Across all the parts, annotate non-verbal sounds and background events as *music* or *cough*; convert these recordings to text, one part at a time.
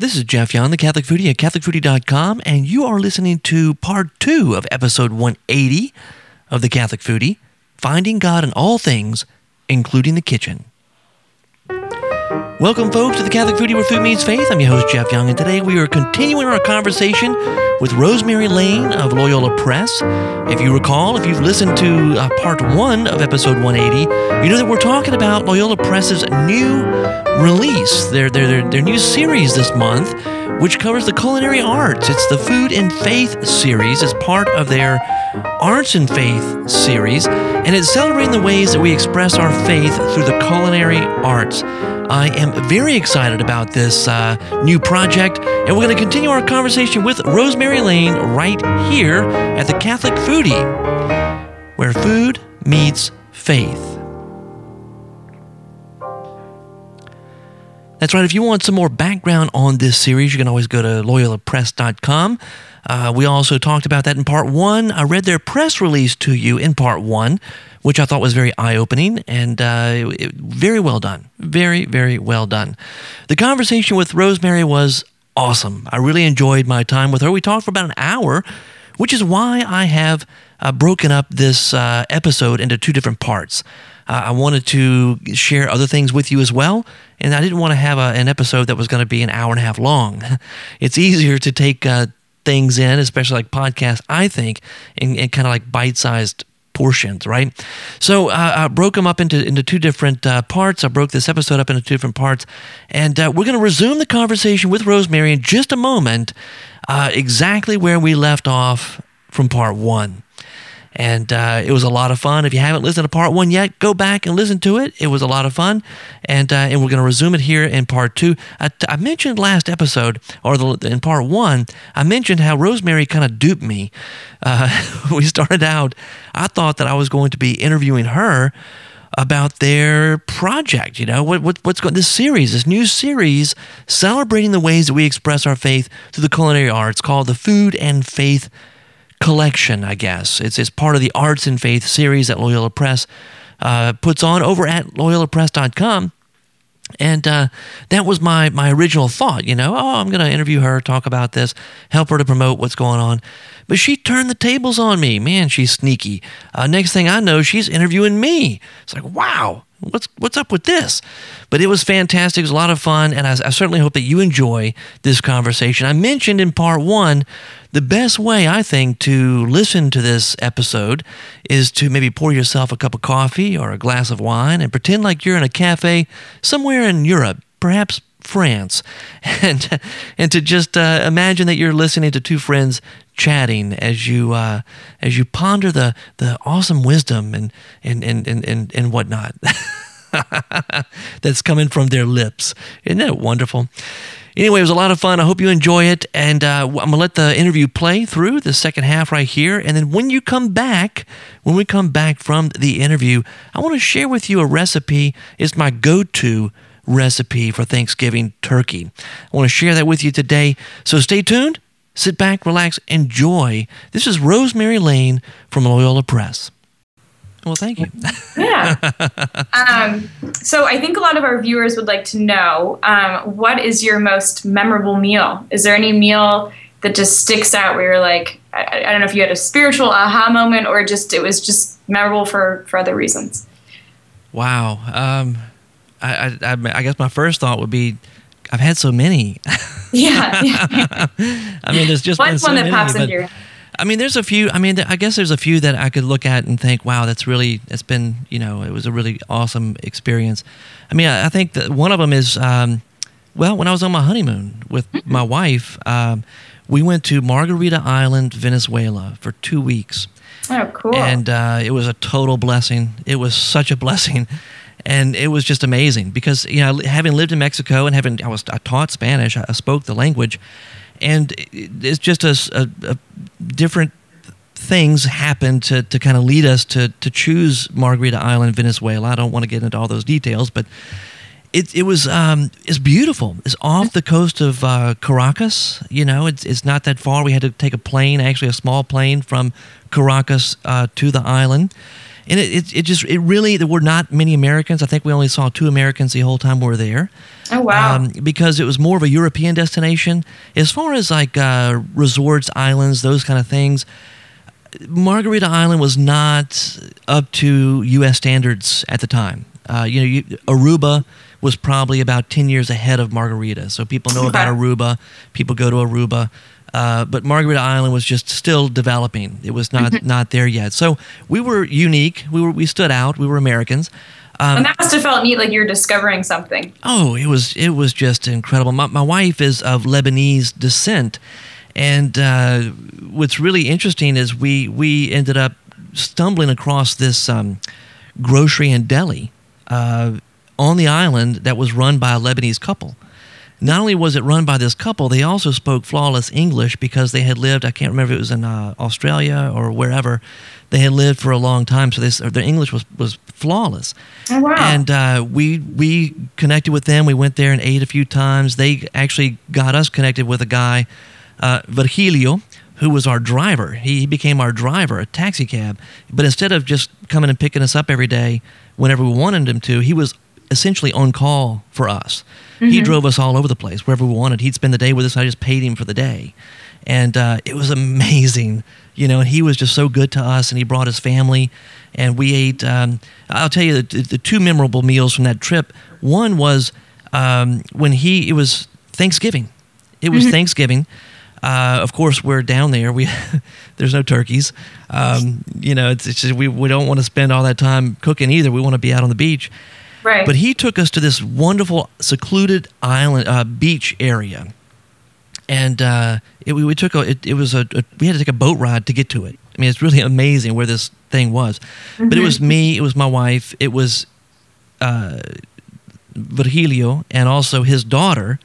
This is Jeff Young, the Catholic Foodie at CatholicFoodie.com, and you are listening to part two of episode 180 of the Catholic Foodie Finding God in All Things, including the Kitchen. Welcome, folks, to the Catholic Foodie where food meets faith. I'm your host, Jeff Young, and today we are continuing our conversation with Rosemary Lane of Loyola Press. If you recall, if you've listened to uh, part one of episode 180, you know that we're talking about Loyola Press's new release, their, their, their, their new series this month, which covers the culinary arts. It's the Food and Faith series as part of their Arts and Faith series, and it's celebrating the ways that we express our faith through the culinary arts. I am very excited about this uh, new project, and we're going to continue our conversation with Rosemary Lane right here at the Catholic Foodie, where food meets faith. That's right. If you want some more background on this series, you can always go to loyolapress.com. Uh, we also talked about that in part one. I read their press release to you in part one, which I thought was very eye opening and uh, it, very well done. Very, very well done. The conversation with Rosemary was awesome. I really enjoyed my time with her. We talked for about an hour, which is why I have uh, broken up this uh, episode into two different parts. Uh, I wanted to share other things with you as well, and I didn't want to have a, an episode that was going to be an hour and a half long. *laughs* it's easier to take uh, things in, especially like podcasts, I think, in, in kind of like bite sized portions, right? So uh, I broke them up into, into two different uh, parts. I broke this episode up into two different parts. And uh, we're going to resume the conversation with Rosemary in just a moment, uh, exactly where we left off from part one and uh, it was a lot of fun. If you haven't listened to part one yet, go back and listen to it. It was a lot of fun, and uh, and we're going to resume it here in part two. I, I mentioned last episode, or the, in part one, I mentioned how Rosemary kind of duped me. Uh, *laughs* we started out, I thought that I was going to be interviewing her about their project. You know, what, what, what's going this series, this new series celebrating the ways that we express our faith through the culinary arts called the Food and Faith collection, I guess. It's, it's part of the Arts and Faith series that Loyola Press uh, puts on over at loyolapress.com. And uh, that was my, my original thought, you know, oh, I'm going to interview her, talk about this, help her to promote what's going on. But she turned the tables on me. Man, she's sneaky. Uh, next thing I know, she's interviewing me. It's like, wow, what's what's up with this? But it was fantastic. It was a lot of fun, and I, I, certainly hope that you enjoy this conversation. I mentioned in part one the best way I think to listen to this episode is to maybe pour yourself a cup of coffee or a glass of wine and pretend like you're in a cafe somewhere in Europe, perhaps France, *laughs* and and to just uh, imagine that you're listening to two friends chatting as you uh, as you ponder the the awesome wisdom and and and and and, and whatnot *laughs* that's coming from their lips. Isn't that wonderful? Anyway, it was a lot of fun. I hope you enjoy it. And uh, I'm going to let the interview play through the second half right here. And then when you come back, when we come back from the interview, I want to share with you a recipe. It's my go to recipe for Thanksgiving turkey. I want to share that with you today. So stay tuned, sit back, relax, enjoy. This is Rosemary Lane from Loyola Press. Well, thank you. yeah. *laughs* Um, so I think a lot of our viewers would like to know um, what is your most memorable meal? Is there any meal that just sticks out where you're like, I, I don't know if you had a spiritual aha moment or just it was just memorable for for other reasons. Wow. Um, I, I, I guess my first thought would be, I've had so many. yeah. *laughs* *laughs* I mean, there's just What's so one that many, pops into your I mean, there's a few. I mean, I guess there's a few that I could look at and think, wow, that's really, it's been, you know, it was a really awesome experience. I mean, I, I think that one of them is, um, well, when I was on my honeymoon with Mm-hmm. my wife, um, we went to Margarita Island, Venezuela for two weeks. Oh, cool. And uh, it was a total blessing. It was such a blessing. And it was just amazing because, you know, having lived in Mexico and having, I was, I taught Spanish, I spoke the language and it's just a, a, a different things happened to, to kind of lead us to, to choose Margarita Island, Venezuela. I don't want to get into all those details, but it, it was um, it's beautiful. It's off the coast of uh, Caracas. You know, it's, it's not that far. We had to take a plane, actually a small plane from Caracas uh, to the island. And it, it, it just it really there were not many Americans. I think we only saw two Americans the whole time we were there. Oh wow! Um, because it was more of a European destination. As far as like uh, resorts, islands, those kind of things, Margarita Island was not up to U.S. standards at the time. Uh, you know, you, Aruba was probably about 10 years ahead of Margarita. So people know about Aruba. People go to Aruba. Uh, but Margarita Island was just still developing. It was not mm-hmm. not there yet. So we were unique. We were we stood out. We were Americans. Um, and that must have felt neat, like you're discovering something. Oh, it was it was just incredible. My, my wife is of Lebanese descent, and uh, what's really interesting is we we ended up stumbling across this um, grocery and deli uh, on the island that was run by a Lebanese couple. Not only was it run by this couple, they also spoke flawless English because they had lived, I can't remember if it was in uh, Australia or wherever, they had lived for a long time. So they, their English was, was flawless. Oh, wow. And uh, we, we connected with them. We went there and ate a few times. They actually got us connected with a guy, uh, Virgilio, who was our driver. He became our driver, a taxi cab. But instead of just coming and picking us up every day whenever we wanted him to, he was essentially on call for us. Mm-hmm. He drove us all over the place wherever we wanted. He'd spend the day with us. I just paid him for the day, and uh, it was *laughs* amazing. You know, and he was just so good to us, and he brought his family, and we ate. Um, I'll tell you the, the, two memorable meals from that trip. One was um, when he. It was Thanksgiving. It was mm-hmm. Thanksgiving. Uh, of course, we're down there. We *laughs* there's no turkeys. Um, you know, it's, it's just, we we don't want to spend all that time cooking either. We want to be out on the beach. Right. But he took us to this wonderful secluded island uh, beach area, and uh, it, we, we, took a it, it was a, a, we had to take a boat ride to get to it. I mean, it's really amazing where this thing was. Mm-hmm. But it was mm-hmm. me, it was my wife, it was uh, Virgilio, and also his daughter,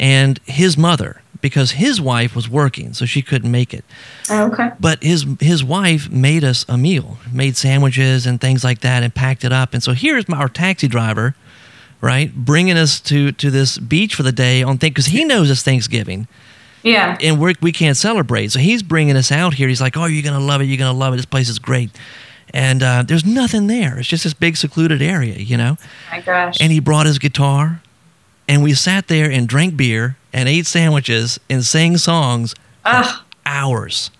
and his mother because his wife was working, so she couldn't make it. Oh, okay. But his his wife made us a meal, made sandwiches and things like that, and packed it up. And so here's my, our taxi driver, right, bringing us to to this beach for the day on thing because he knows it's Thanksgiving. Yeah. And we we can't celebrate, so he's bringing us out here. He's like, "Oh, you're gonna love it. You're gonna love it. This place is great." And uh, there's nothing there. It's just this big secluded area, you know. Oh my gosh. And he brought his guitar, and we sat there and drank beer and ate sandwiches and sang songs for hours.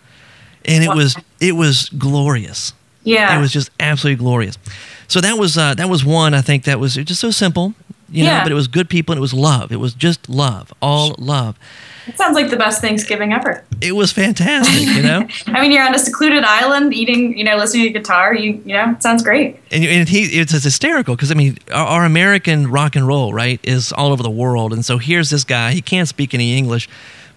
And it was it was glorious. Yeah. It was just absolutely glorious. So that was uh, that was one I think that was just so simple, you yeah. know, but it was good people and it was love. It was just love, all love. It sounds like the best Thanksgiving ever. It was fantastic, you know. *laughs* I mean, you're on a secluded island, eating, you know, listening to guitar. You, you know, it sounds great. And, and he, it's, it's hysterical because I mean, our, our, American rock and roll, right, is all over the world, and so here's this guy. He can't speak any English,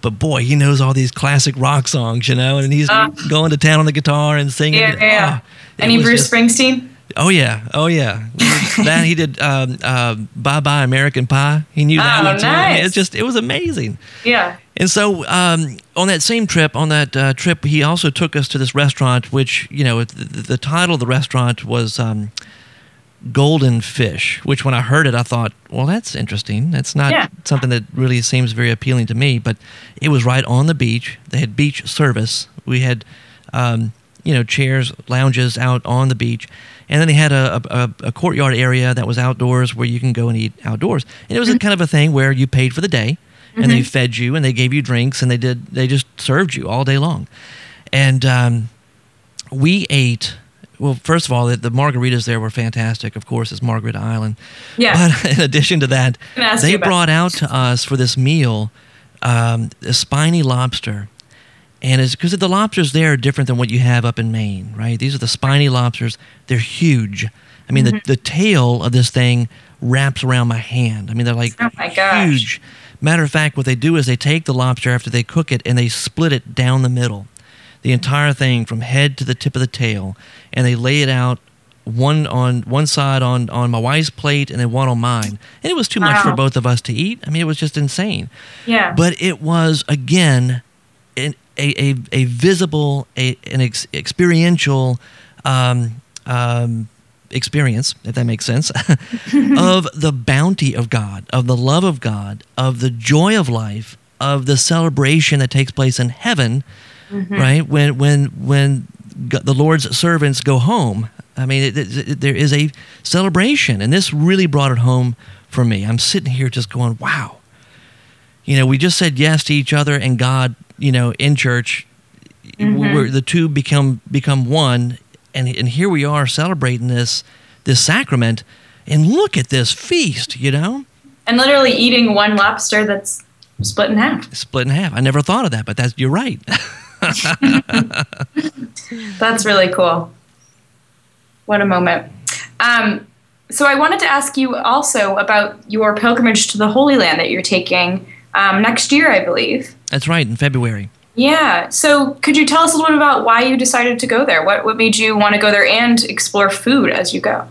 but boy, he knows all these classic rock songs, you know, and he's uh, going to town on the guitar and singing. Yeah, yeah. Oh, Any Bruce just, Springsteen? Oh yeah, oh yeah. *laughs* that he did um, uh, "Bye Bye American Pie." He knew that oh, one too. Nice. It's just it was amazing. Yeah. And so um, on that same trip, on that uh, trip, he also took us to this restaurant, which you know the, the title of the restaurant was um, Golden Fish. Which when I heard it, I thought, well, that's interesting. That's not yeah. something that really seems very appealing to me. But it was right on the beach. They had beach service. We had um, you know chairs, lounges out on the beach and then they had a, a, a, courtyard area that was outdoors where you can go and eat outdoors. And it was mm-hmm. a kind of a thing where you paid for the day, and mm-hmm. they fed you, and they gave you drinks, and they did they just served you all day long. And um, we ate. Well, first of all, the, the, margaritas there were fantastic. Of course, it's Margarita Island. Yeah. But *laughs* in addition to that, they brought out to us for this meal um, a spiny lobster and it's because the lobsters there are different than what you have up in Maine, right? These are the spiny lobsters. They're huge. I mean, mm-hmm. the, the tail of this thing wraps around my hand. I mean, they're like oh huge. Matter of fact, what they do is they take the lobster after they cook it and they split it down the middle, the entire thing from head to the tip of the tail, and they lay it out one on one side on on my wife's plate and then one on mine. And it was too wow. much for both of us to eat. I mean, it was just insane. Yeah. But it was again a, a, a visible, a, an ex- experiential um, um, experience, if that makes sense, *laughs* of the bounty of God, of the love of God, of the joy of life, of the celebration that takes place in heaven, mm-hmm. right? When when when the Lord's servants go home. I mean, it, it, it, there is a celebration, and this really brought it home for me. I'm sitting here just going, wow. You know, we just said yes to each other and God. You know, in church, mm-hmm. where the two become become one, and and here we are celebrating this this sacrament, and look at this feast. You know, and literally eating one lobster that's split in half. Split in half. I never thought of that, but that's you're right. *laughs* That's really cool. What a moment. Um, so I wanted to ask you also about your pilgrimage to the Holy Land that you're taking um, next year, I believe. That's right, in February. Yeah. So could you tell us a little bit about why you decided to go there? What what made you want to go there and explore food as you go?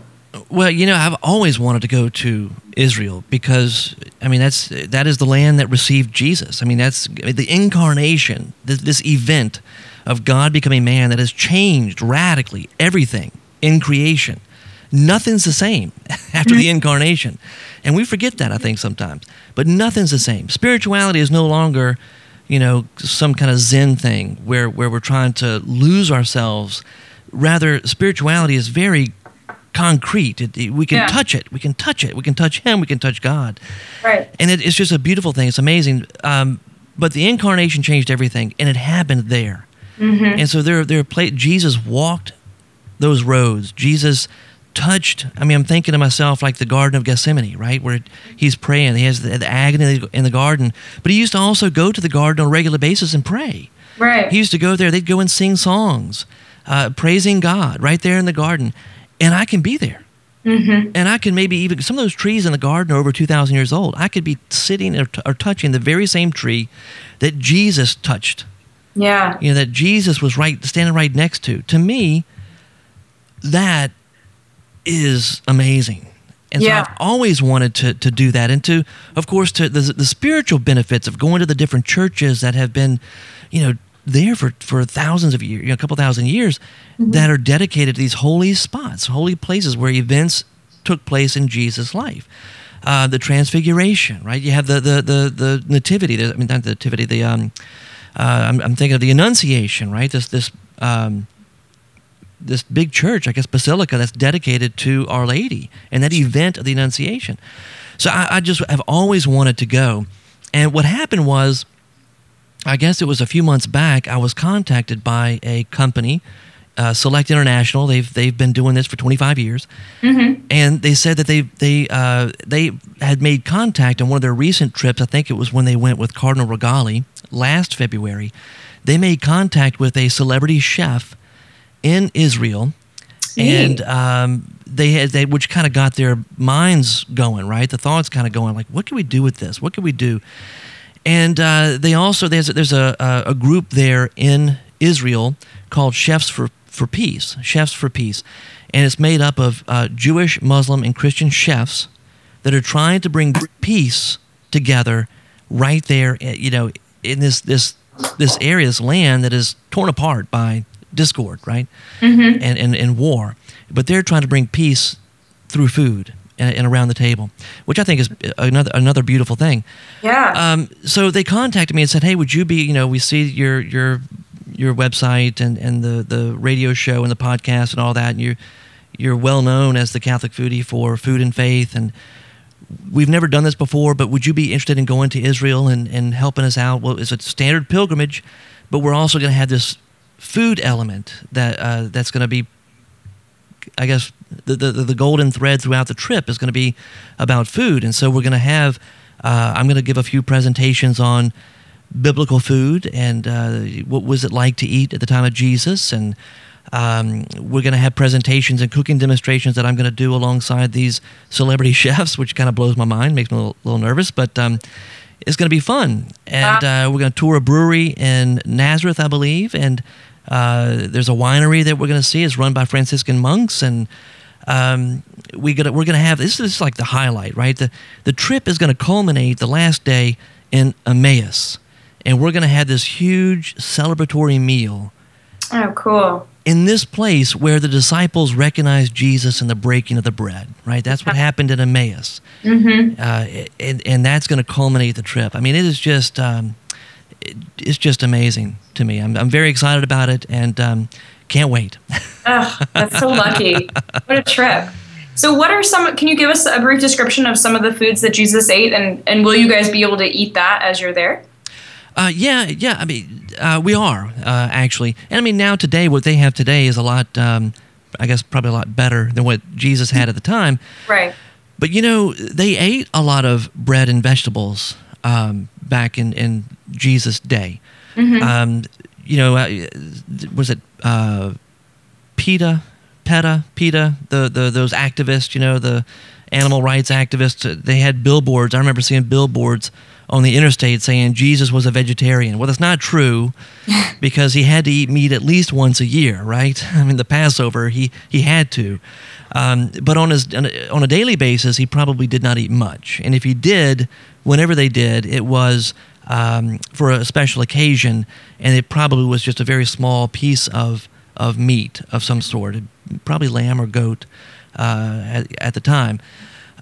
Well, you know, I've always wanted to go to Israel because I mean that's that is the land that received Jesus. I mean that's the incarnation, this, this event of God becoming man that has changed radically everything in creation. Nothing's the same *laughs* after the mm-hmm. incarnation. And we forget that I think sometimes. But nothing's the same. Spirituality is no longer, you know, some kind of zen thing where where we're trying to lose ourselves. Rather, spirituality is very concrete. It, it, we can yeah. touch it. We can touch it. We can touch Him. We can touch God. Right. And it, it's just a beautiful thing. It's amazing. Um, but the incarnation changed everything, and it happened there. Mm-hmm. And so there, there, Jesus walked those roads. Jesus touched. I mean, I'm thinking to myself like the Garden of Gethsemane, right, where he's praying. He has the, the agony in the garden, but he used to also go to the garden on a regular basis and pray. Right. He used to go there. They'd go and sing songs, uh, praising God right there in the garden and I can be there. Mm-hmm. And I can maybe even some of those trees in the garden are over two thousand years old. I could be sitting or, t- or, touching the very same tree that Jesus touched. Yeah, you know that Jesus was right standing right next to. To me, that is amazing. And yeah. so I've always wanted to, to do that. And to, of course, to the, the spiritual benefits of going to the different churches that have been, you know, there for, for thousands of years, you know, a couple thousand years, mm-hmm. that are dedicated to these holy spots, holy places where events took place in Jesus' life. Uh, the Transfiguration, right? You have the the the, the Nativity. I mean, not the Nativity. The um, uh, I'm, I'm, thinking of the Annunciation, right? This this um, this big church, I guess, basilica that's dedicated to Our Lady, and that event of the Annunciation. So I, I just have always wanted to go, and what happened was I guess it was a few months back, I was contacted by a company, uh, Select International. They've they've been doing this for 25 years, mm-hmm. and they said that they they uh, they had made contact on one of their recent trips. I think it was when they went with Cardinal Rigali last February. They made contact with a celebrity chef in Israel, and um, they had they which kind of got their minds going, right? The thoughts kind of going like, what can we do with this? What can we do? And uh, they also there's there's a, a group there in Israel called Chefs for for Peace, Chefs for Peace, and it's made up of uh, Jewish, Muslim, and Christian chefs that are trying to bring peace together right there. Eh, you know, in this this this area, this land that is torn apart by discord, right, mm-hmm. and, and and war, but they're trying to bring peace through food and, and, around the table, which I think is another another beautiful thing. Yeah. Um, so they contacted me and said, "Hey, would you be? You know, we see your your your website and, and the, the radio show and the podcast and all that, and you're you're well known as the Catholic foodie for food and faith and." We've never done this before, but would you be interested in going to Israel and, and helping us out? Well, it's a standard pilgrimage, but we're also going to have this food element that uh, that's going to be I guess the, the, the golden thread throughout the trip is going to be about food. And so we're going to have, uh, I'm going to give a few presentations on biblical food and uh, what was it like to eat at the time of Jesus. And um, we're going to have presentations and cooking demonstrations that I'm going to do alongside these celebrity *laughs* chefs, which kind of blows my mind, makes me a little, little nervous. But um, it's going to be fun. And uh, we're going to tour a brewery in Nazareth, I believe. And uh, there's a winery that we're going to see. is run by Franciscan monks, and um, we we're going to have this is like the highlight, right? The the trip is going to culminate the last day in Emmaus, and we're going to have this huge celebratory meal. Oh, cool! In this place where the disciples recognized Jesus in the breaking of the bread, right? That's what happened in Emmaus, mm-hmm. uh, and and that's going to culminate the trip. I mean, it is just. Um, it's just amazing to me. I'm, I'm very excited about it and um, can't wait. oh, that's so lucky. What a trip. So, what are some? Can you give us a brief description of some of the foods that Jesus ate, and and will you guys be able to eat that as you're there? Uh, yeah, yeah. I mean, uh, we are uh, actually, and I mean now today, what they have today is a lot. Um, I guess probably a lot better than what Jesus had at the time. Right. But you know, they ate a lot of bread and vegetables um, back in in Jesus' day. Mm-hmm. Um, you know, uh, was it uh, PETA? PETA, PETA, the, the those activists, you know, the animal rights activists, they had billboards. I remember seeing billboards on the interstate saying Jesus was a vegetarian. Well, that's not true *laughs* because he had to eat meat at least once a year, right? *laughs* I mean, the Passover, he, he had to. Um, but on, his, on a daily basis, he probably did not eat much. And if he did, whenever they did, it was um, for a special occasion, and it probably was just a very small piece of, of meat of some sort probably lamb or goat uh, at, at, the time.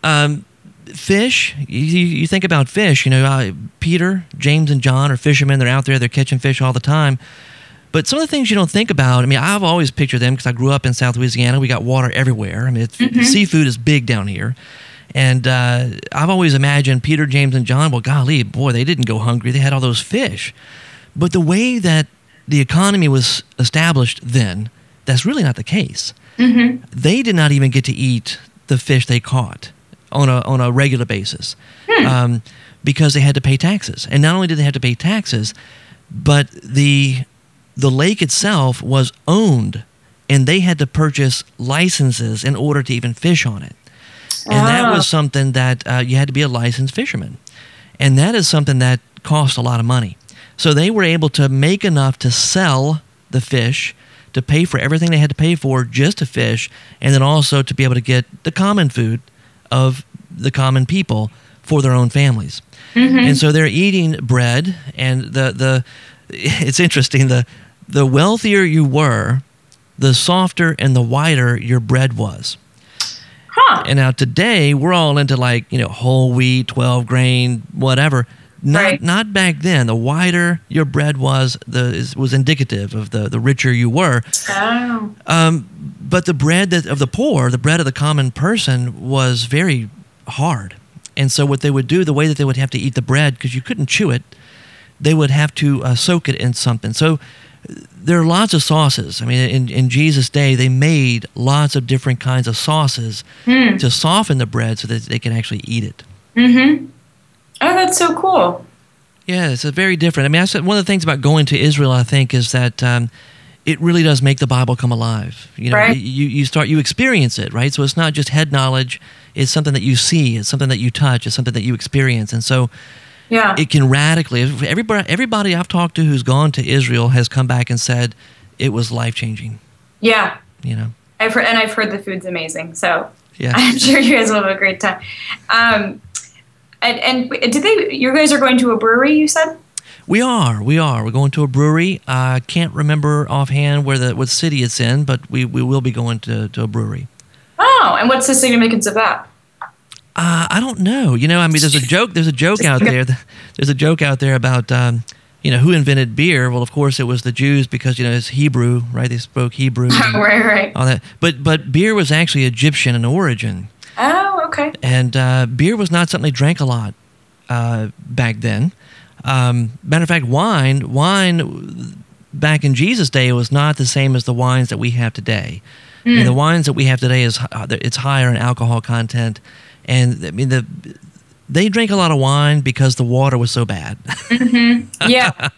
Um, fish, you, you, think about fish, you know, uh, Peter, James, and John are fishermen. They're out there, they're catching fish all the time. But some of the things you don't think about, I mean, I've always pictured them because I grew up in South Louisiana. We got water everywhere. I mean, mm-hmm. seafood is big down here. And uh, I've always imagined Peter, James, and John, well, golly, boy, they didn't go hungry. They had all those fish. But the way that the economy was established then, that's really not the case. Mm-hmm. They did not even get to eat the fish they caught on a on a regular basis hmm. um, because they had to pay taxes. And not only did they have to pay taxes, but the the lake itself was owned, and they had to purchase licenses in order to even fish on it. And oh. that was ah. something that uh, you had to be a licensed fisherman, and that is something that cost a lot of money. So they were able to make enough to sell the fish to pay for everything they had to pay for just to fish, and then also to be able to get the common food of the common people for their own families. Mm-hmm. And so they're eating bread, and the the *laughs* it's interesting the the wealthier you were, the softer and the whiter your bread was. Huh. And now today we're all into like you know whole wheat, twelve grain, whatever. Not right. not back then. The wider your bread was, the was indicative of the the richer you were. Oh. Um, but the bread that, of the poor, the bread of the common person, was very hard. And so what they would do, the way that they would have to eat the bread, because you couldn't chew it, they would have to uh, soak it in something. So there are lots of sauces. I mean, in, in Jesus' day, they made lots of different kinds of sauces mm. to soften the bread so that they can actually eat it. Mm-hmm. Oh, that's so cool. Yeah, it's a very different. I mean, I said one of the things about going to Israel, I think, is that um, it really does make the Bible come alive. You know, right. you, you start you experience it, right? So it's not just head knowledge; it's something that you see, it's something that you touch, it's something that you experience, and so yeah, it can radically. Everybody, everybody I've talked to who's gone to Israel has come back and said it was life changing. Yeah, you know, I've heard, and I've heard the food's amazing. So yeah, *laughs* I'm sure you guys will have a great time. Um, and, and did they? You guys are going to a brewery? You said. We are. We are. We're going to a brewery. I can't remember offhand where the what city it's in, but we, we will be going to, to a brewery. Oh, and what's the significance of that? Uh, I don't know. You know, I mean, there's a joke. There's a joke out there. There's a joke out there about um, you know who invented beer. Well, of course, it was the Jews because you know it's Hebrew, right? They spoke Hebrew. *laughs* right, right. All that. But but beer was actually Egyptian in origin. Oh, okay. And uh, beer was not something they drank a lot uh, back then. Um, matter of fact, wine, wine back in Jesus' day was not the same as the wines that we have today. Mm. The wines that we have today is uh, it's higher in alcohol content, and I mean the they drank a lot of wine because the water was so bad. Mm-hmm. Yeah.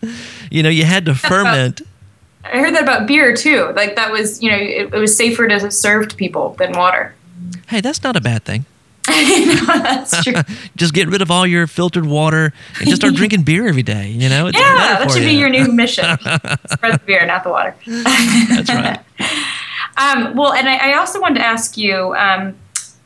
*laughs* you know, you had to ferment. I heard that about beer too. Like that was, you know, it, it was safer to serve to people than water. Hey, that's not a bad thing. *laughs* no, that's true. *laughs* just get rid of all your filtered water and just start drinking beer every day. You know, it's yeah, that should you. be your new mission: spread the beer, not the water. that's right. Um, well, and I, I, also wanted to ask you. Um,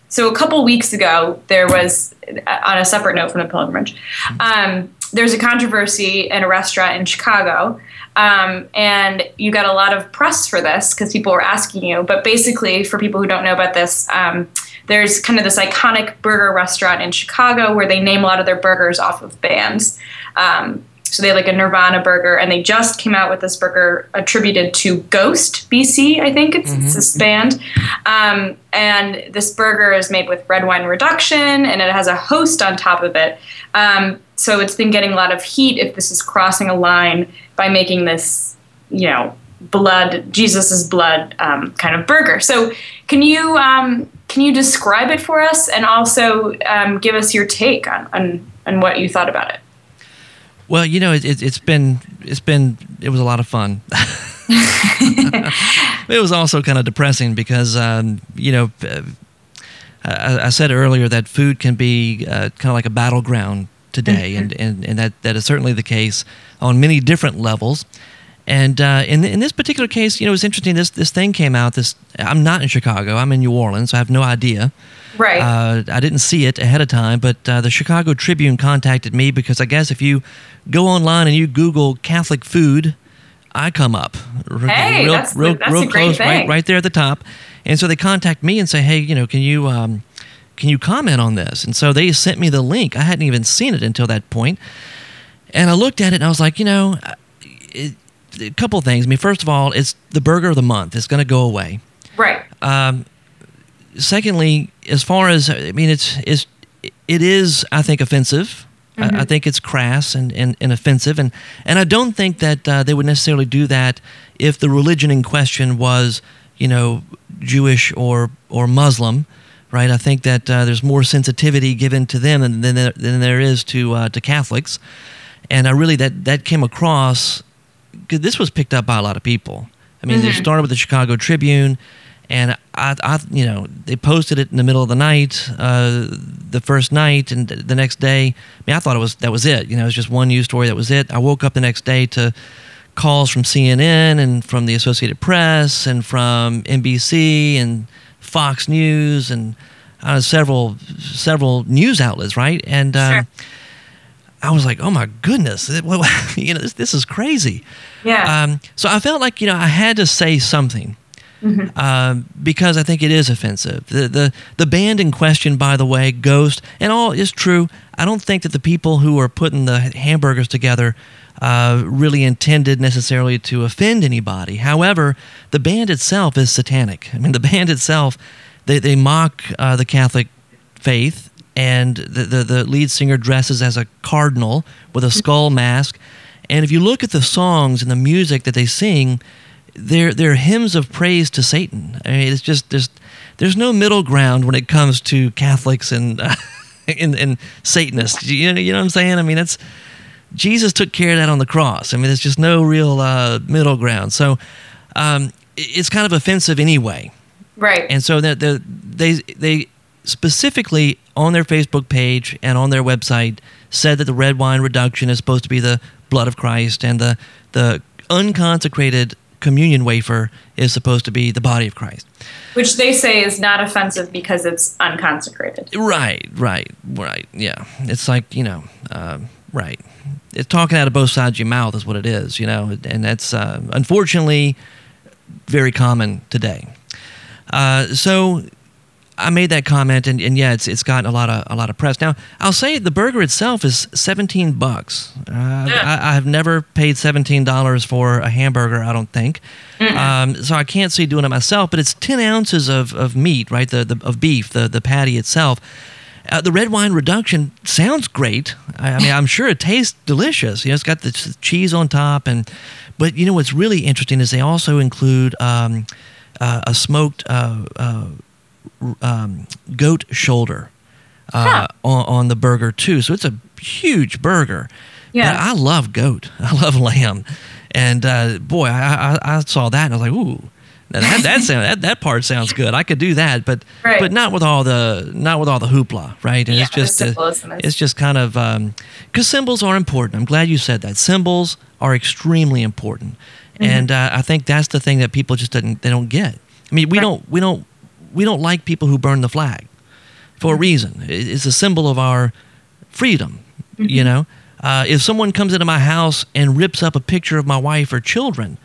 so a couple weeks ago, there was, uh, on a separate note from the pilgrimage, um, there's a controversy in a restaurant in Chicago um, and you got a lot of press for this because people were asking you. But basically, for people who don't know about this, um, there's kind of this iconic burger restaurant in Chicago where they name a lot of their burgers off of bands. Um, so they have like a Nirvana burger, and they just came out with this burger attributed to Ghost BC. I think it's, mm-hmm. it's this band, um, and this burger is made with red wine reduction, and it has a host on top of it. Um, so it's been getting a lot of heat if this is crossing a line by making this, you know, blood Jesus's blood um, kind of burger. So can you um, can you describe it for us, and also um, give us your take on, on on what you thought about it? Well, you know, it, it, has been it's been it was a lot of fun. *laughs* it was also kind of depressing because um, you know. Uh, I, I, said earlier that food can be uh, kind of like a battleground today, mm-hmm. and, and, and that, that is certainly the case on many different levels. And uh, in in this particular case, you know, it's interesting. This this thing came out. This I'm not in Chicago. I'm in New Orleans. So I have no idea. Right. Uh, I didn't see it ahead of time, but uh, the Chicago Tribune contacted me because I guess if you go online and you Google Catholic food, I come up. Hey, real, that's, real, that's real a close, thing. right, right there at the top. And so they contact me and say, hey, you know, can you um, can you comment on this? And so they sent me the link. I hadn't even seen it until that point. And I looked at it and I was like, you know, it, a couple things. I mean, first of all, it's the burger of the month. It's going to go away. Right. Um, secondly, as far as I mean, it's it's it is I think offensive. Mm-hmm. I, I, mm-hmm. think it's crass and, and, and offensive, and and I don't think that uh, they would necessarily do that if the religion in question was you know Jewish or or Muslim right? I think that uh, there's more sensitivity given to them than, than, there, than there is to uh, to Catholics, and I really that that came across. Cause this was picked up by a lot of people. I mean, mm-hmm. they started with the Chicago Tribune, and I, I, you know, they posted it in the middle of the night, uh, the first night, and the next day. I mean, I thought it was that was it. You know, it was just one news story. That was it. I woke up the next day to calls from CNN and from the Associated Press and from NBC and Fox News and uh, several several news outlets, right? And uh, sure. I was like, oh my goodness, Well, *laughs* you know, this, this is crazy. Yeah. Um, so I felt like you know I had to say something. Mm-hmm. Uh, because I think it is offensive. The, the the band in question, by the way, Ghost, and all is true. I don't think that the people who are putting the hamburgers together uh, really intended necessarily to offend anybody. However, the band itself is satanic. I mean, the *laughs* band itself, they, they mock uh, the Catholic faith, and the, the, the lead singer dresses as a cardinal with a skull mask. And if you look at the songs and the music that they sing, they're, they're hymns of praise to Satan. I mean, it's just, there's, there's no middle ground when it comes to Catholics and, uh, *laughs* and, and Satanists. You know, you know what I'm saying? I mean, that's Jesus took care of that on the cross. I mean, there's just no real uh, middle ground. So um, it's kind of offensive anyway. Right. And so that they they specifically on their Facebook page and on their website said that the red wine reduction is supposed to be the blood of Christ, and the the unconsecrated communion wafer is supposed to be the body of Christ. Which they say is not offensive because it's unconsecrated. Right, right, right. Yeah, it's like you know, uh, right it's talking out of both sides of your mouth is what it is, you know, and that's uh, unfortunately very common today. Uh, so I made that comment, and, and yeah, it's it's gotten a lot of a lot of press. Now I'll say the burger itself is seventeen bucks. Uh, yeah. I, I, have never paid seventeen dollars for a hamburger. I don't think, um, so I can't see doing it myself. But it's ten ounces of, of meat, right? The, the of beef, the the patty itself. Uh, the red wine reduction sounds great. I, I mean, I'm sure it tastes delicious. You know, it's got the cheese on top, and but you know what's really interesting is they also include um, uh, a smoked uh, uh um, goat shoulder uh, huh. on, on, the burger too. So it's a huge burger. Yeah, but I love goat. *laughs* I love lamb, and uh, boy, I, I, I saw that and I was like, ooh now that that, sound, that that part sounds good. I could do that, but right. but not with all the not with all the hoopla, right? And yeah, it's just uh, it's just kind of because um, symbols are important. I'm glad you said that. Symbols are extremely important, mm-hmm. and uh, I think that's the thing that people just didn't they don't get. I mean, we right. don't we don't we don't like people who burn the flag for mm-hmm. a reason. It's a symbol of our freedom, mm-hmm. you know. Uh, if someone comes into my house and rips up a picture of my wife or children,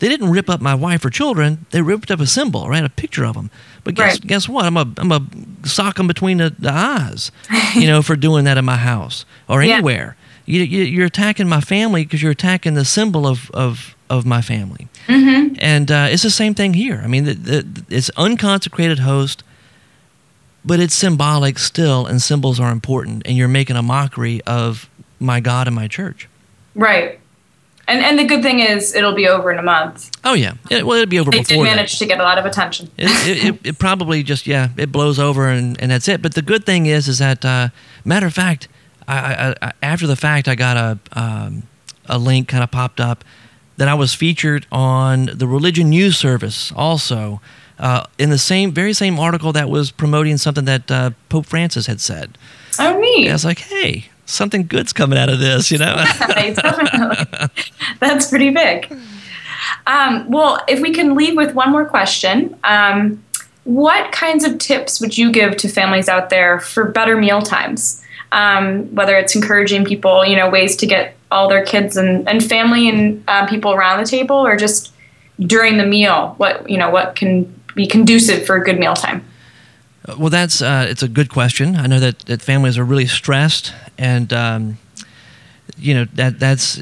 they didn't rip up my wife or children. They ripped up a symbol, right? A picture of them. But guess right. guess what? I'm a I'm a sock them between the, the eyes, *laughs* you know, for doing that in my house or anywhere. Yeah. You, you, you're attacking my family because you're attacking the symbol of, of, of my family. Mm-hmm. And uh, it's the same thing here. I mean, the, the, it's unconsecrated host, but it's symbolic still, and symbols are important. And you're making a mockery of my God and my church. Right. And and the good thing is it'll be over in a month. Oh yeah, it, well it'll be over They before did that. manage to get a lot of attention. it, it, it, it probably just yeah it blows over and, and that's it but the good thing is is that uh, matter of fact I, I, I, after the fact i got a, um, a link kind of popped up that i was featured on the religion news service also uh, in the same very same article that was promoting something that uh, pope francis had said Oh, neat. and i was like hey something good's coming out of this you know *laughs* Definitely. That's pretty big. Um, well, if we can leave with one more question, um, what kinds of tips would you give to families out there for better meal times? Um, whether it's encouraging people, you know, ways to get all their kids and, and family and uh, people around the table, or just during the meal, what you know, what can be conducive for a good mealtime? Well, that's uh, it's a good question. I know that, that families are really stressed, and um, you know that that's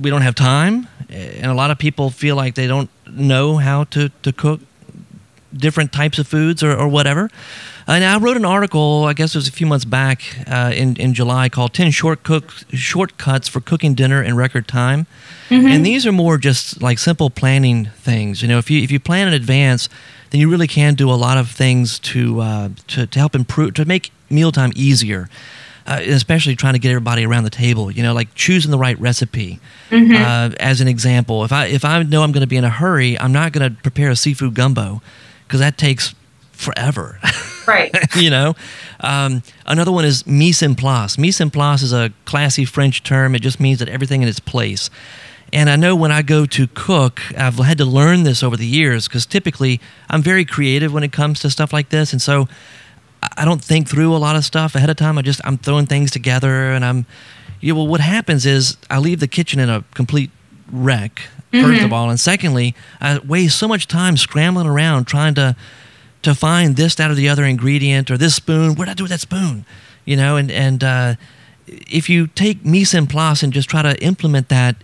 we don't have time, and a lot of people feel like they don't know how to, to cook different types of foods or, or whatever. And I wrote an article, I guess it was a few months back uh, in, in July, called 10 short cook, Shortcuts for Cooking Dinner in Record Time. And these are more just like simple planning things. You know, if you, if you plan in advance, then you really can do a lot of things to, uh, to, to help improve, to make mealtime easier. Uh, especially trying to get everybody around the table, you know, like choosing the right recipe. Uh, as an example, if I if I know I'm going to be in a hurry, I'm not going to prepare a seafood gumbo because that takes forever. *laughs* Right. you know, um, another one is mise en place. Mise en place is a classy French term. It just means that everything in its place. And I know when I go to cook, I've had to learn this over the years because typically I'm very creative when it comes to stuff like this, and so I- don't think through a lot of stuff ahead of time. I just I'm throwing things together, and I'm, yeah. Well, what happens is I leave the kitchen in a complete wreck. 1st of all, and secondly, I waste so much time scrambling around trying to to find this, that, or the other ingredient, or this spoon. What did I do with that spoon? You know, and and uh, if you take mise en place and just try to implement that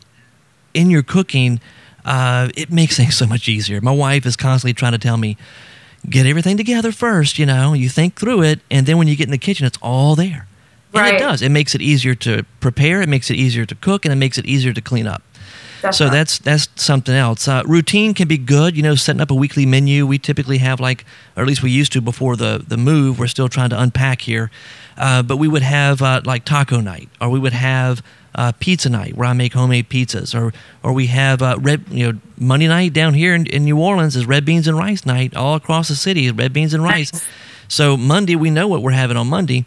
in your cooking, uh, it makes things so much easier. My wife is constantly trying to tell me, get everything together first. You know, you think through it, and then when you get in the kitchen, it's all there. And Right. it does. It makes it easier to prepare. It makes it easier to cook, and it makes it easier to clean up. So Definitely. that's that's something else. Uh, routine can be good. You know, setting up a weekly menu. We typically have like, or at least we used to before the the move. We're still trying to unpack here, uh, but we would have uh, like taco night, or we would have uh, pizza night where I make homemade pizzas, or or we have uh, red. You know, Monday night down here in, in New Orleans is red beans and rice night. All across the city is red beans and rice. Nice. So Monday we know what we're having on Monday.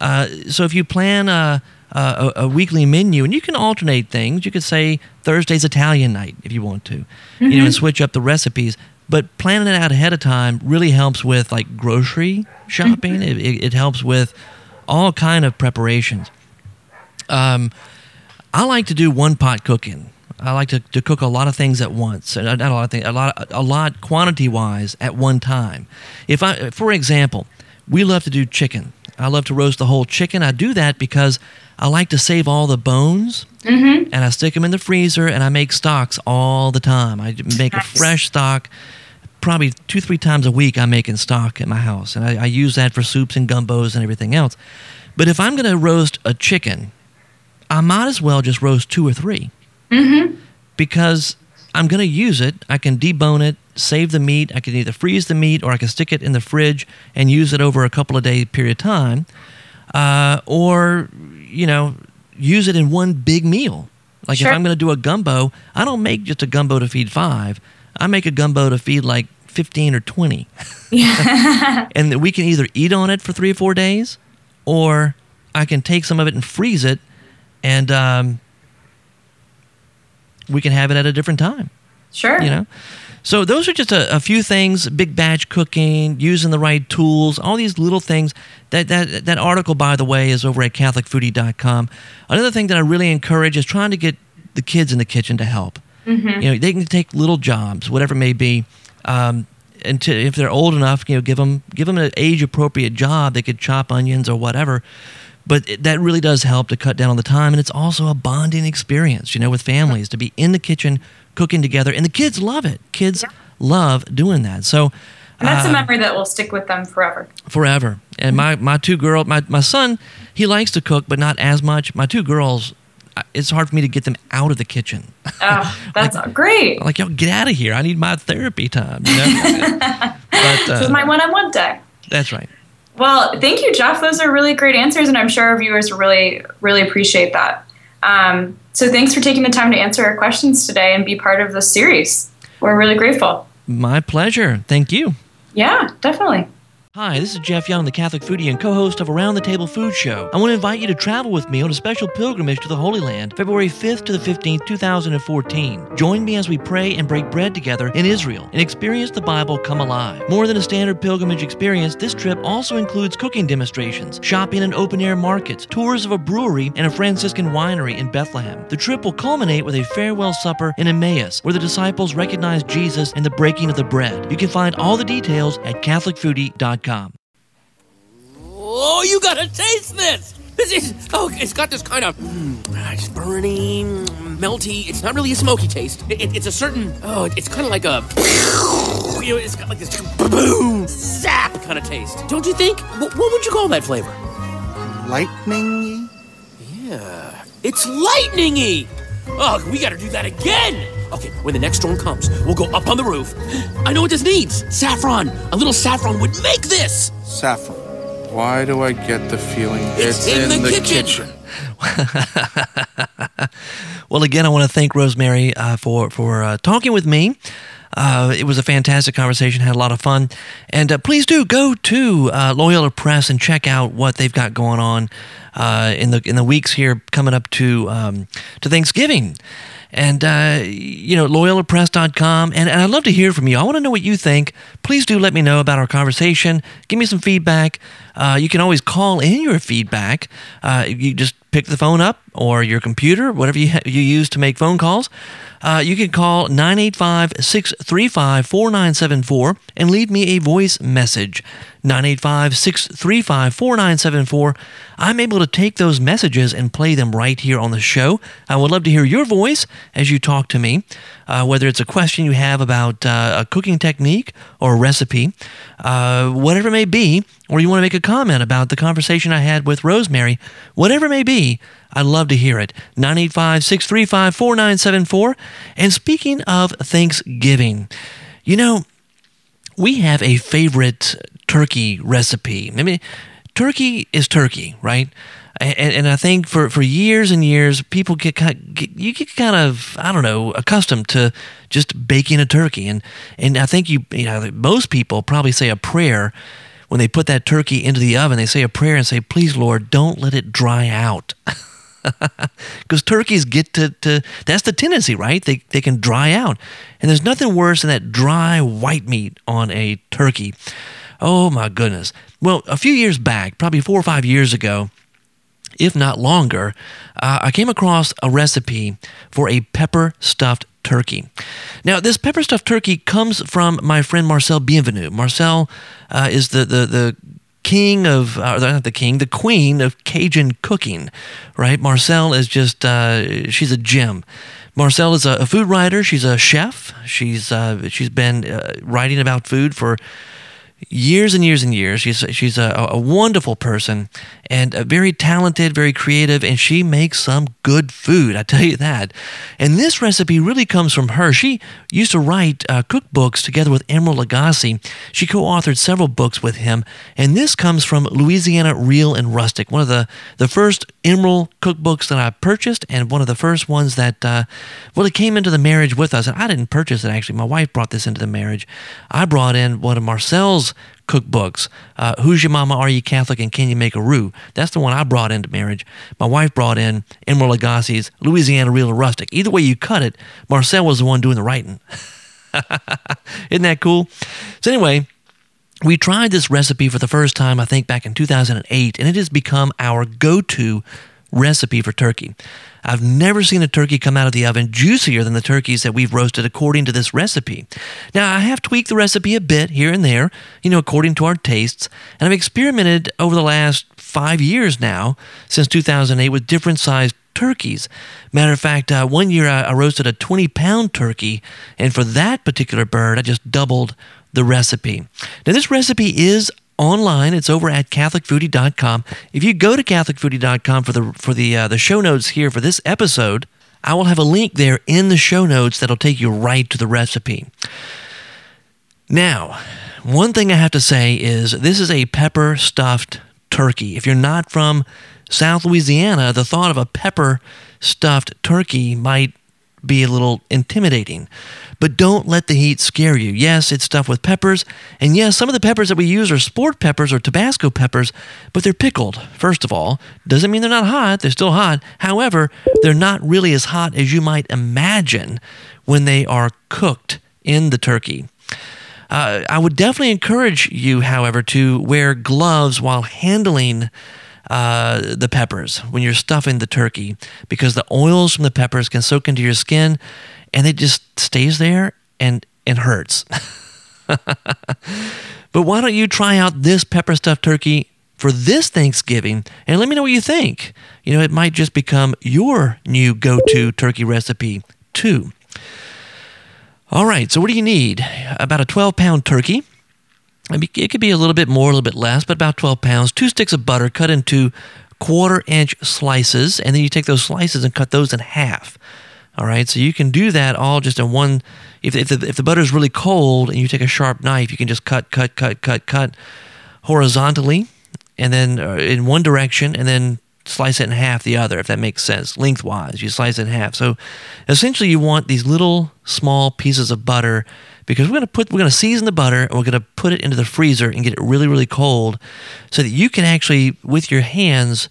Uh, so if you plan a, Uh, a, a weekly menu, and you can alternate things, you could say Thursday's Italian night if you want to, you know, mm-hmm. and switch up the recipes. But planning it out ahead of time really helps with like grocery shopping. Mm-hmm. It, it, it helps with all kind of preparations. Um, I like to do one pot cooking. I like to, to cook a lot of things at once, and not a lot of things, a lot, a lot quantity wise at one time. If I, for example, we love to do chicken. I love to roast the whole chicken. I do that because I like to save all the bones, and I stick them in the freezer, and I make stocks all the time. I make a fresh stock. Probably two, three times a week, I'm making stock at my house, and I, I use that for soups and gumbos and everything else. But if I'm going to roast a chicken, I might as well just roast two or 3 because I'm going to use it. I can debone it, save the meat. I can either freeze the meat or I can stick it in the fridge and use it over a couple of day period of time, uh, or you know, use it in one big meal. Like Sure. if I'm going to do a gumbo, I don't make just a gumbo to feed five. I make a gumbo to feed like 15 or 20 Yeah. *laughs* and we can either eat on it for three or four days, or I can take some of it and freeze it, and um, we can have it at a different time. Sure. You know, so those are just a, a few things: big batch cooking, using the right tools, all these little things. That that that article, by the way, is over at CatholicFoodie.com. Another thing that I really encourage is trying to get the kids in the kitchen to help. You know, they can take little jobs, whatever it may be. Um, and to, if they're old enough, you know, give them give them an age appropriate job. They could chop onions or whatever. but it, that really does help to cut down on the time, and it's also a bonding experience, you know, with families to be in the kitchen cooking together, and the kids love it. Kids yeah. love doing that. So. And that's uh, a memory that will stick with them forever. Forever. And my, my two girl, my, my son, he likes to cook, but not as much. My two girls, it's hard for me to get them out of the kitchen. Oh, *laughs* that's like, great. Like, yo, get out of here. I need my therapy time. You know? *laughs* but, uh, this is my one-on-one day. That's right. Well, thank you, Jeff. Those are really great answers, and I'm sure our viewers really, really appreciate that. Um, so thanks for taking the time to answer our questions today and be part of this series. We're really grateful. My pleasure. Thank you. Yeah, definitely. Hi, this is Jeff Young, the Catholic foodie and co host of Around the Table Food Show. I want to invite you to travel with me on a special pilgrimage to the Holy Land, February 5th to the 15th, 2014. Join me as we pray and break bread together in Israel and experience the Bible come alive. More than a standard pilgrimage experience, this trip also includes cooking demonstrations, shopping in open air markets, tours of a brewery and a Franciscan winery in Bethlehem. The trip will culminate with a farewell supper in Emmaus, where the disciples recognize Jesus and the breaking of the bread. You can find all the details at CatholicFoodie.com. Oh, you gotta taste this! This is oh, it's got this kind of mm, it's burning, melty. It's not really a smoky taste. It, it, it's a certain oh, it's kind of like a you know, it's got like this boom zap kind of taste. Don't you think? what would you call that flavor? Lightningy. Yeah, it's lightningy. Oh, we gotta do that again. Okay, when the next storm comes, we'll go up on the roof. *gasps* I know what this needs. Saffron. A little saffron would make this. Saffron. Why do I get the feeling it's, it's in, in, the, the kitchen? kitchen. *laughs* well, again, I want to thank Rosemary uh, for for uh, talking with me. Uh, it was a fantastic conversation, had a lot of fun. And uh, please do go to uh, Loyola Press and check out what they've got going on uh, in the in the weeks here coming up to um, to Thanksgiving and uh, you know loyolapress.com and, and i'd love to hear from you. I want to know what you think. Please do let me know about our conversation. Give me some feedback uh, you can always call in your feedback uh, you just pick the phone up or your computer whatever you, you use to make phone calls uh, you can call 985 635 4974 and leave me a voice message. 985 635 4974. I'm able to take those messages and play them right here on the show. I would love to hear your voice as you talk to me, uh, whether it's a question you have about uh, a cooking technique or a recipe, uh, whatever it may be, or you want to make a comment about the conversation I had with Rosemary, whatever it may be. I'd love to hear it. 985 635 4974. And speaking of Thanksgiving, you know, we have a favorite turkey recipe. I mean, turkey is turkey, right? And, and, I think for, for years and years, people get, get you get kind of I don't know accustomed to just baking a turkey, and and I think you you know most people probably say a prayer when they put that turkey into the oven. They say a prayer and say, "Please, Lord, don't let it dry out." *laughs* because turkeys get to, to that's the tendency right they, they can dry out and there's nothing worse than that dry white meat on a turkey oh my goodness well a few years back probably four or five years ago if not longer uh, i came across a recipe for a pepper stuffed turkey. Now, this pepper stuffed turkey comes from my friend Marcelle Bienvenu. Marcelle uh, is the, the, the king of, uh, not the king, the queen of Cajun cooking, right? Marcelle is just, uh, she's a gem. Marcelle is a, a, food writer. She's a chef. She's uh, she's been uh, writing about food for years and years and years. She's she's a, a wonderful person and very talented, very creative, and she makes some good food. I tell you that. And this recipe really comes from her. She used to write uh, cookbooks together with Emeril Lagasse. She co-authored several books with him, and this comes from Louisiana Real and Rustic, one of the the first Emeril cookbooks that I purchased, and one of the first ones that uh, well, it came into the marriage with us. And I didn't purchase it actually. My wife brought this into the marriage. I brought in one of Marcelle's cookbooks. Uh, Who's Your Mama? Are You Catholic? And Can You Make a Roux? That's the one I brought into marriage. My wife brought in Emeril Lagasse's Louisiana Real and Rustic. Either way you cut it, Marcelle was the one doing the writing. *laughs* Isn't that cool? So, anyway, we tried this recipe for the first time, I think, back in 2008, and it has become our go to recipe for turkey. I've never seen a turkey come out of the oven juicier than the turkeys that we've roasted according to this recipe. Now, I have tweaked the recipe a bit here and there, you know, according to our tastes, and I've experimented over the last five years now since 2008 with different sized turkeys. Matter of fact, uh, one year I, I roasted a 20 pound turkey, and for that particular bird, I just doubled the recipe. Now, this recipe is online. It's over at catholicfoodie.com. If you go to catholicfoodie.com for the for the uh, the show notes here for this episode, I will have a link there in the show notes that'll take you right to the recipe. Now, one thing I have to say is this is a pepper stuffed turkey. If you're not from South Louisiana, the thought of a pepper stuffed turkey might be a little intimidating. But don't let the heat scare you. Yes, it's stuffed with peppers, and yes, some of the peppers that we use are sport peppers or Tabasco peppers, but they're pickled, first of all. Doesn't mean they're not hot, they're still hot. However, they're not really as hot as you might imagine when they are cooked in the turkey. Uh, I would definitely encourage you, however, to wear gloves while handling uh, the peppers when you're stuffing the turkey because the oils from the peppers can soak into your skin and it just stays there and and hurts. *laughs* but why don't you try out this pepper stuffed turkey for this Thanksgiving and let me know what you think. You know, it might just become your new go to turkey recipe, too. All right, so what do you need? About a 12 pound turkey it could be a little bit more, a little bit less, but about 12 pounds. Two sticks of butter cut into quarter inch slices, and then you take those slices and cut those in half. All right, so you can do that all just in one. If, if, the, if the butter is really cold and you take a sharp knife, you can just cut, cut, cut, cut, cut horizontally, and then uh, in one direction, and then slice it in half the other, if that makes sense, lengthwise. You slice it in half. So essentially, you want these little small pieces of butter because we're going to put we're going to season the butter and we're going to put it into the freezer and get it really really cold so that you can actually with your hands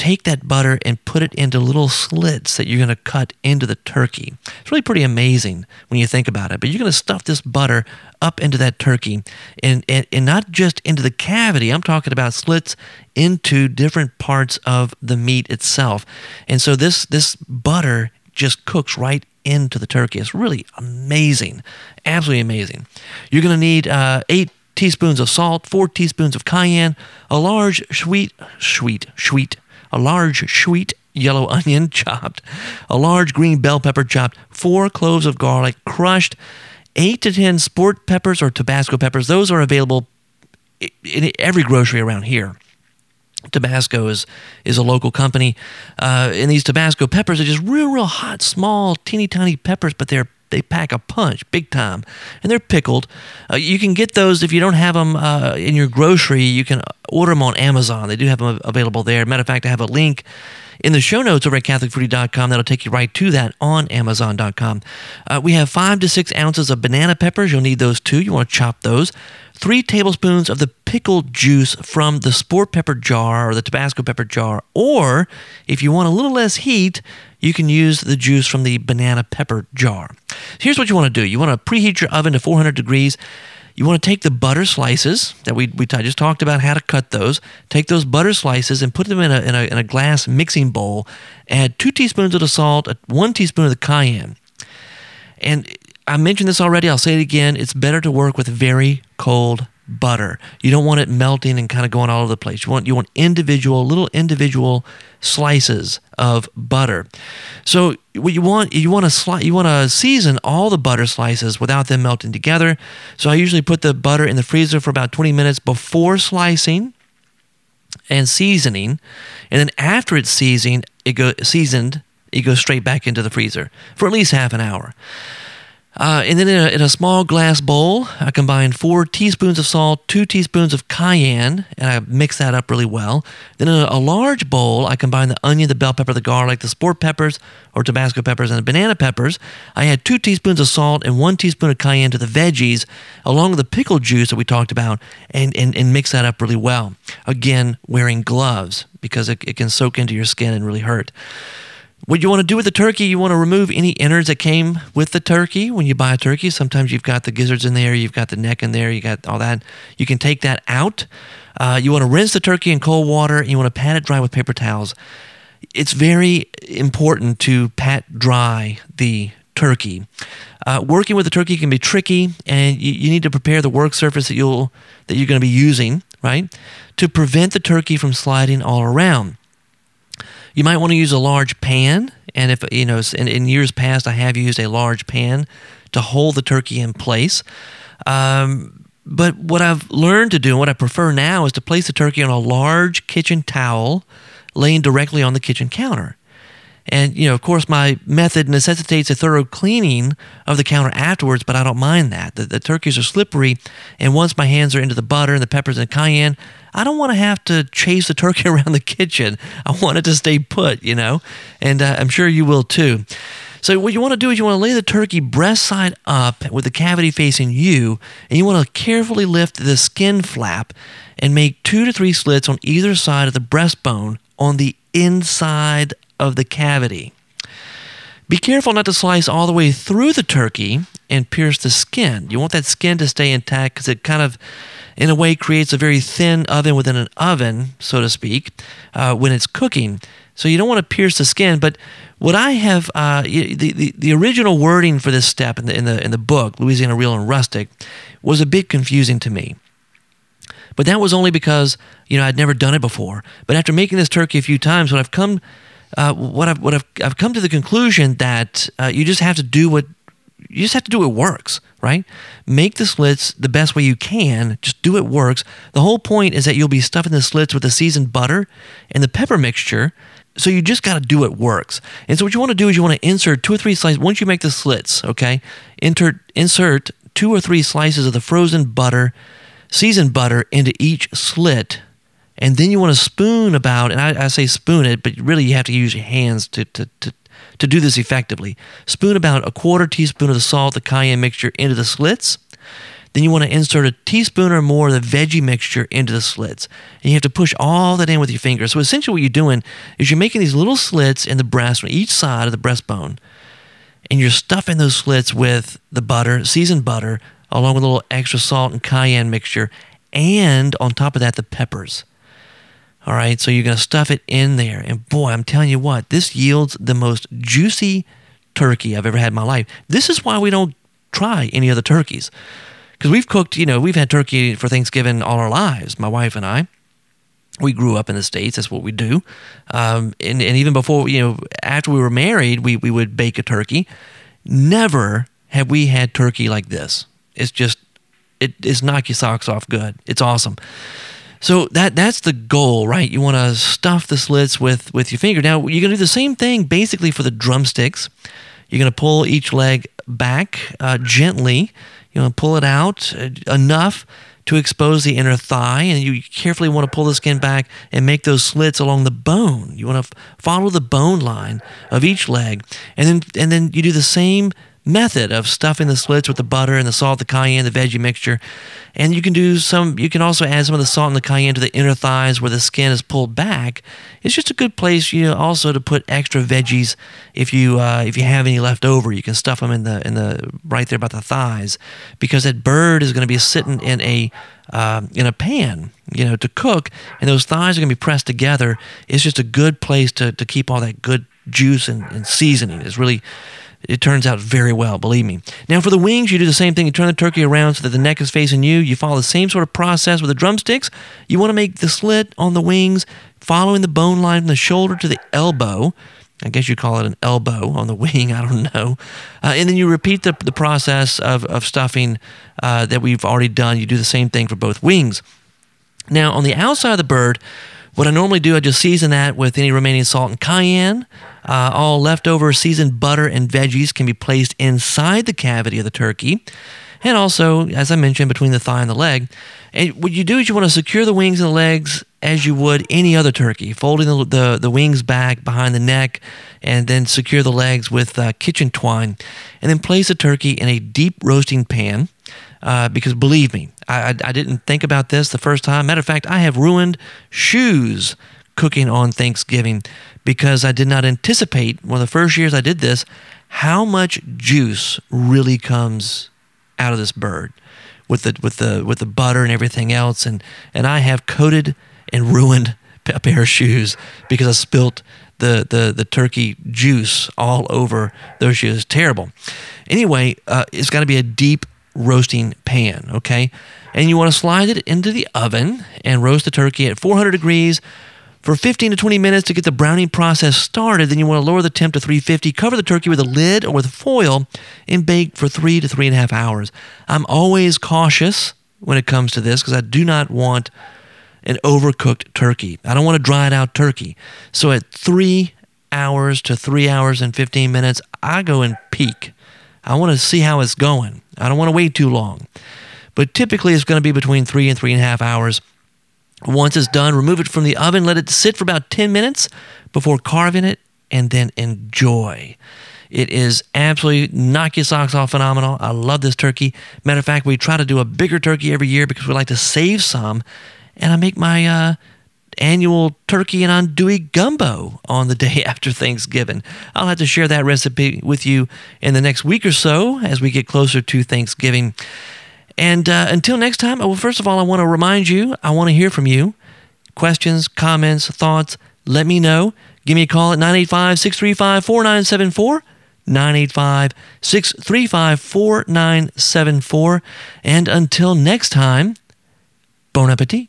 take that butter and put it into little slits that you're going to cut into the turkey. It's really pretty amazing when you think about it. But you're going to stuff this butter up into that turkey and, and, and not just into the cavity. I'm talking about slits into different parts of the meat itself. And so this this butter just cooks right into the turkey. It's really amazing, absolutely amazing. You're going to need uh, eight teaspoons of salt, four teaspoons of cayenne, a large sweet, sweet, sweet, a large sweet yellow *laughs* onion chopped, a large green bell pepper chopped, four cloves of garlic crushed, eight to ten sport peppers or Tabasco peppers. Those are available in every grocery around here. Tabasco is is a local company, uh, and these Tabasco peppers are just real, real hot, small, teeny tiny peppers, but they're they pack a punch big time, and they're pickled. Uh, you can get those if you don't have them uh, in your grocery. You can order them on Amazon. They do have them available there. Matter of fact, I have a link in the show notes over at CatholicFoodie.com. That'll take you right to that on Amazon.com. Uh, we have five to six ounces of banana peppers. You'll need those too. You want to chop those three tablespoons of the pickled juice from the sport pepper jar or the Tabasco pepper jar. Or if you want a little less heat, you can use the juice from the banana pepper jar. Here's what you want to do you want to preheat your oven to 400 degrees. You want to take the butter slices that we, we just talked about how to cut those. Take those butter slices and put them in a, in a, in a glass mixing bowl. Add two teaspoons of the salt, one teaspoon of the cayenne. And I mentioned this already. I'll say it again. It's better to work with very cold butter. You don't want it melting and kind of going all over the place. You want you want individual little individual slices of butter. So what you want you want to sli- you want to season all the butter slices without them melting together. So I usually put the butter in the freezer for about 20 minutes before slicing and seasoning, and then after it's seasoned, it go seasoned, it goes straight back into the freezer for at least half an hour. Uh, and then in a, in a, small glass bowl, I combine four teaspoons of salt, two teaspoons of cayenne, and I mix that up really well. Then in a, a, large bowl, I combine the onion, the bell pepper, the garlic, the sport peppers or Tabasco peppers, and the banana peppers. I add two teaspoons of salt and one teaspoon of cayenne to the veggies, along with the pickle juice that we talked about, and, and, and mix that up really well. Again, wearing gloves because it, it can soak into your skin and really hurt. What you want to do with the turkey, you want to remove any innards that came with the turkey when you buy a turkey. Sometimes you've got the gizzards in there, you've got the neck in there, you got all that. You can take that out. Uh, you want to rinse the turkey in cold water, and you want to pat it dry with paper towels. It's very important to pat dry the turkey. Uh, working with the turkey can be tricky, and you, you, need to prepare the work surface that you'll that you're going to be using right? To prevent the turkey from sliding all around. You might want to use a large pan, and if you know, in, in years past, I have used a large pan to hold the turkey in place. Um, but what I've learned to do, and what I prefer now, is to place the turkey on a large kitchen towel laying directly on the kitchen counter. And, you know, of course, my method necessitates a thorough cleaning of the counter afterwards, but I don't mind that. The, the, turkeys are slippery, and once my hands are into the butter and the peppers and cayenne, I don't want to have to chase the turkey *laughs* around the kitchen. I want it to stay put, you know, and uh, I'm sure you will too. So what you want to do is you want to lay the turkey breast side up with the cavity facing you, and you want to carefully lift the skin flap and make two to three slits on either side of the breastbone on the inside of the cavity. Be careful not to slice all the way through the turkey and pierce the skin. You want that skin to stay intact because it kind of, in a way, creates a very thin oven within an oven, so to speak, uh, when it's cooking. So you don't want to pierce the skin, but what I have, uh, the, the, the original wording for this step in the, in, the, in the book, Louisiana Real and Rustic, was a bit confusing to me. But that was only because, you know, I'd never done it before. But after making this turkey a few times, what I've come, uh, what I've, what I've, I've come to the conclusion that uh, you just have to do what, you just have to do what works, right? Make the slits the best way you can. Just do it works. The whole point is that you'll be stuffing the slits with the seasoned butter and the pepper mixture so you just got to do it works. And so what you want to do is you want to insert two or three slices. Once you make the slits, okay, insert two or three slices of the frozen butter, seasoned butter into each slit. And then you want to spoon about, and I, I say spoon it, but really you have to use your hands to, to, to, to do this effectively. Spoon about a quarter teaspoon of the salt, the cayenne mixture into the slits then you want to insert a teaspoon or more of the veggie mixture into the slits. And you have to push all that in with your fingers. So essentially what you're doing is you're making these little slits in the breast on each side of the breastbone. And you're stuffing those slits with the butter, seasoned butter, along with a little extra salt and cayenne mixture. And on top of that, the peppers. All right, so you're going to stuff it in there. And boy, I'm telling you what, this yields the most juicy turkey I've ever had in my life. This is why we don't try any other turkeys because we've cooked, you know, we've had turkey for Thanksgiving all our lives, my wife and I. We grew up in the States, that's what we do. Um, and, and even before, you know, after we were married, we, we would bake a turkey. Never have we had turkey like this. It's just, it, it's knock your socks off good. It's awesome. So that that's the goal, right? You want to stuff the slits with with your finger. Now you're gonna do the same thing basically for the drumsticks. You're gonna pull each leg back uh, gently you know, pull it out uh, enough to expose the inner thigh, and you carefully want to pull the skin back and make those slits along the bone. You want to f- follow the bone line of each leg, and then and then you do the same method of stuffing the slits with the butter and the salt, the cayenne, the veggie mixture. And you can do some, you can also add some of the salt and the cayenne to the inner thighs where the skin is pulled back. It's just a good place, you know, also to put extra veggies if you uh, if you have any left over. You can stuff them in the in the right there about the thighs because that bird is going to be sitting in a uh, in a pan, you know, to cook, and those thighs are going to be pressed together. It's just a good place to to keep all that good juice and, and seasoning. It's really it turns out very well, believe me. Now, for the wings, you do the same thing. You turn the turkey around so that the neck is facing you. You follow the same sort of process with the drumsticks. You want to make the slit on the wings, following the bone line from the shoulder to the elbow. I guess you call it an elbow on the *laughs* wing. I don't know. Uh, and then you repeat the, the process of, of stuffing uh, that we've already done. You do the same thing for both wings. Now, on the outside of the bird, what I normally do, I just season that with any remaining salt and cayenne. Uh, all leftover seasoned butter and veggies can be placed inside the cavity of the turkey. And also, as I mentioned, between the thigh and the leg. And what you do is you want to secure the wings and the legs as you would any other turkey, folding the, the, the wings back behind the neck and then secure the legs with uh, kitchen twine. And then place the turkey in a deep roasting pan. Uh, because believe me, I, I, I, didn't think about this the first time. Matter of fact, I have ruined shoes cooking on Thanksgiving because I did not anticipate, one of the first years I did this, how much juice really comes out of this bird with the with the with the butter and everything else and and I have coated and ruined *laughs* a pair of shoes because I spilt the the the turkey juice all over those shoes. Terrible. Anyway, uh, it's got to be a deep roasting pan. Okay. And you want to slide it into the oven and roast the turkey at 400 degrees for 15 to 20 minutes to get the browning process started. Then you want to lower the temp to 350, cover the turkey with a lid or with foil, and bake for three to three and a half hours. I'm always cautious when it comes to this because I do not want an overcooked turkey. I don't want a dried out turkey. So at three hours to three hours and 15 minutes, I go and peek. I want to see how it's going. I don't want to wait too long. But typically, it's going to be between three and three and a half hours. Once it's done, remove it from the oven, let it sit for about 10 minutes before carving it, and then enjoy. It is absolutely knock your socks off phenomenal. I love this turkey. Matter of fact, we try to do a bigger turkey every year because we like to save some. And I make my uh, annual turkey and andouille gumbo on the *laughs* day after Thanksgiving. I'll have to share that recipe with you in the next week or so as we get closer to Thanksgiving. And uh, until next time, well, first of all, I want to remind you, I want to hear from you. Questions, comments, thoughts, let me know. Give me a call at 985 635 4974. 985 635 4974. And until next time, bon appetit.